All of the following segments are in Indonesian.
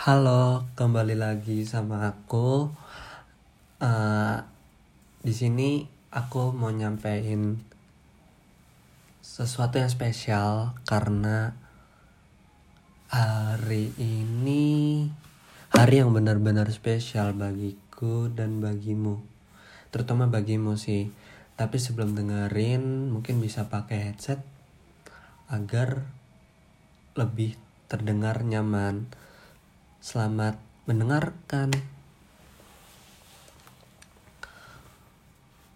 Halo, kembali lagi sama aku. Uh, di sini aku mau nyampein sesuatu yang spesial karena hari ini hari yang benar-benar spesial bagiku dan bagimu. Terutama bagimu sih. Tapi sebelum dengerin, mungkin bisa pakai headset agar lebih terdengar nyaman Selamat mendengarkan.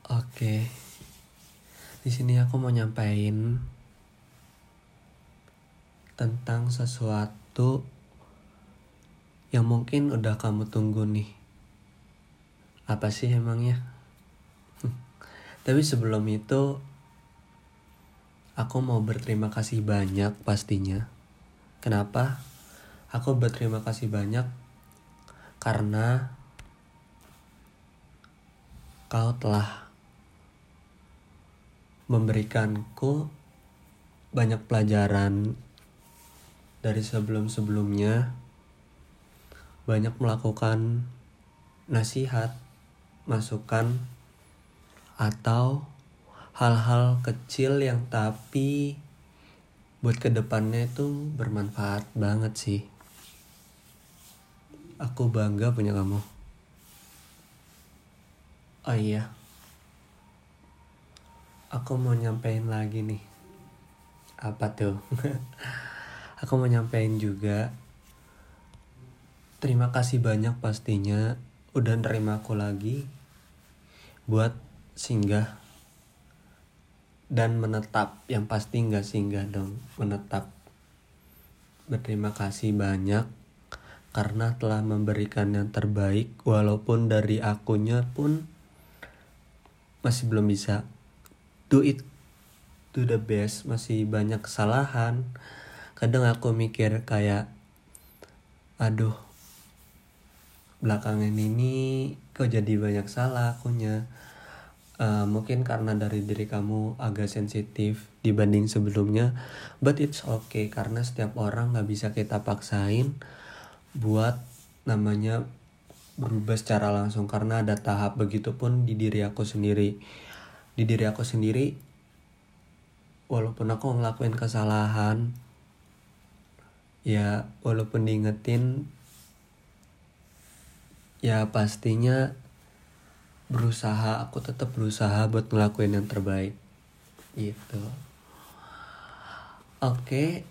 Oke. Di sini aku mau nyampain tentang sesuatu yang mungkin udah kamu tunggu nih. Apa sih emangnya? Tapi sebelum itu aku mau berterima kasih banyak pastinya. Kenapa? Aku berterima kasih banyak karena kau telah memberikanku banyak pelajaran dari sebelum-sebelumnya banyak melakukan nasihat, masukan atau hal-hal kecil yang tapi buat ke depannya itu bermanfaat banget sih. Aku bangga punya kamu. Oh iya. Aku mau nyampein lagi nih. Apa tuh? aku mau nyampein juga. Terima kasih banyak pastinya udah nerima aku lagi buat singgah dan menetap yang pasti nggak singgah dong menetap berterima kasih banyak karena telah memberikan yang terbaik walaupun dari akunya pun masih belum bisa. Do it to the best masih banyak kesalahan. Kadang aku mikir kayak aduh belakangan ini kok jadi banyak salah akunya. Uh, mungkin karena dari diri kamu agak sensitif dibanding sebelumnya but it's okay karena setiap orang nggak bisa kita paksain buat namanya berubah secara langsung karena ada tahap begitupun di diri aku sendiri. Di diri aku sendiri walaupun aku ngelakuin kesalahan ya walaupun diingetin ya pastinya berusaha aku tetap berusaha buat ngelakuin yang terbaik. Gitu. Oke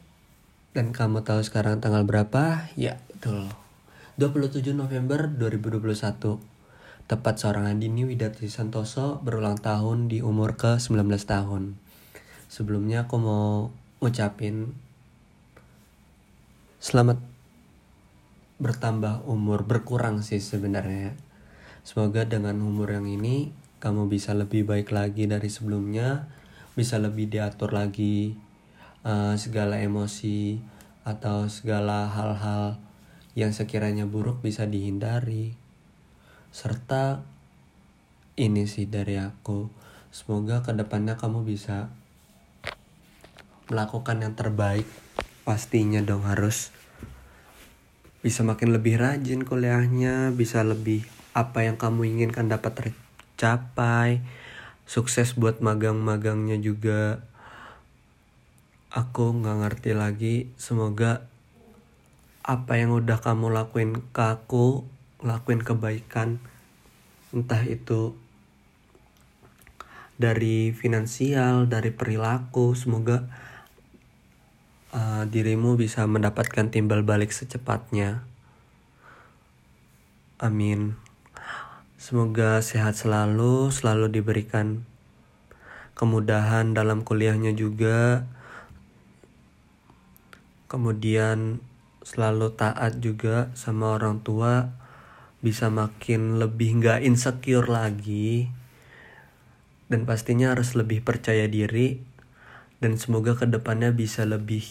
dan kamu tahu sekarang tanggal berapa? Ya, betul. 27 November 2021. Tepat seorang Andini Widati Santoso berulang tahun di umur ke-19 tahun. Sebelumnya aku mau ngucapin selamat bertambah umur, berkurang sih sebenarnya. Semoga dengan umur yang ini kamu bisa lebih baik lagi dari sebelumnya, bisa lebih diatur lagi uh, segala emosi atau segala hal-hal yang sekiranya buruk bisa dihindari. Serta ini sih dari aku. Semoga ke depannya kamu bisa melakukan yang terbaik. Pastinya dong harus bisa makin lebih rajin kuliahnya, bisa lebih apa yang kamu inginkan dapat tercapai. Sukses buat magang-magangnya juga aku nggak ngerti lagi semoga apa yang udah kamu lakuin ke aku lakuin kebaikan entah itu dari finansial dari perilaku semoga uh, dirimu bisa mendapatkan timbal balik secepatnya. Amin. Semoga sehat selalu selalu diberikan kemudahan dalam kuliahnya juga. Kemudian selalu taat juga sama orang tua bisa makin lebih nggak insecure lagi dan pastinya harus lebih percaya diri dan semoga ke depannya bisa lebih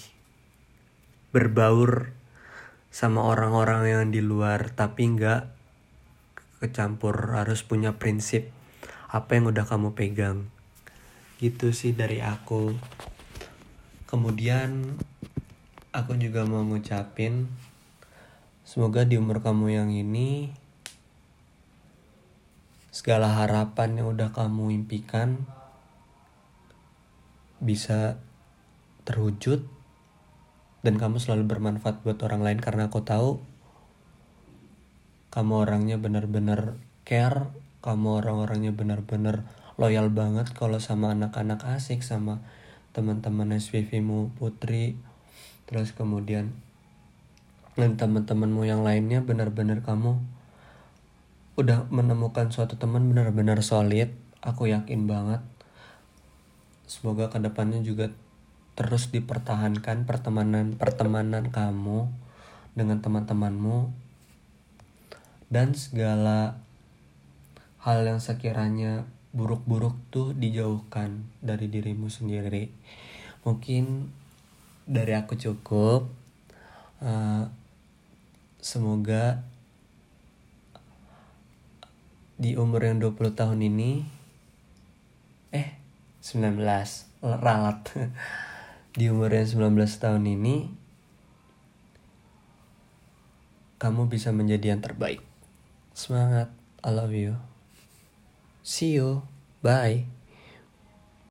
berbaur sama orang-orang yang di luar tapi nggak kecampur harus punya prinsip apa yang udah kamu pegang. Gitu sih dari aku. Kemudian aku juga mau ngucapin semoga di umur kamu yang ini segala harapan yang udah kamu impikan bisa terwujud dan kamu selalu bermanfaat buat orang lain karena aku tahu kamu orangnya benar-benar care kamu orang-orangnya benar-benar loyal banget kalau sama anak-anak asik sama teman-teman SPV mu Putri terus kemudian dan teman-temanmu yang lainnya benar-benar kamu udah menemukan suatu teman benar-benar solid aku yakin banget. Semoga ke depannya juga terus dipertahankan pertemanan pertemanan kamu dengan teman-temanmu. Dan segala hal yang sekiranya buruk-buruk tuh dijauhkan dari dirimu sendiri. Mungkin dari aku cukup. Uh, semoga di umur yang 20 tahun ini eh 19 ralat di umur yang 19 tahun ini kamu bisa menjadi yang terbaik. Semangat. I love you. See you. Bye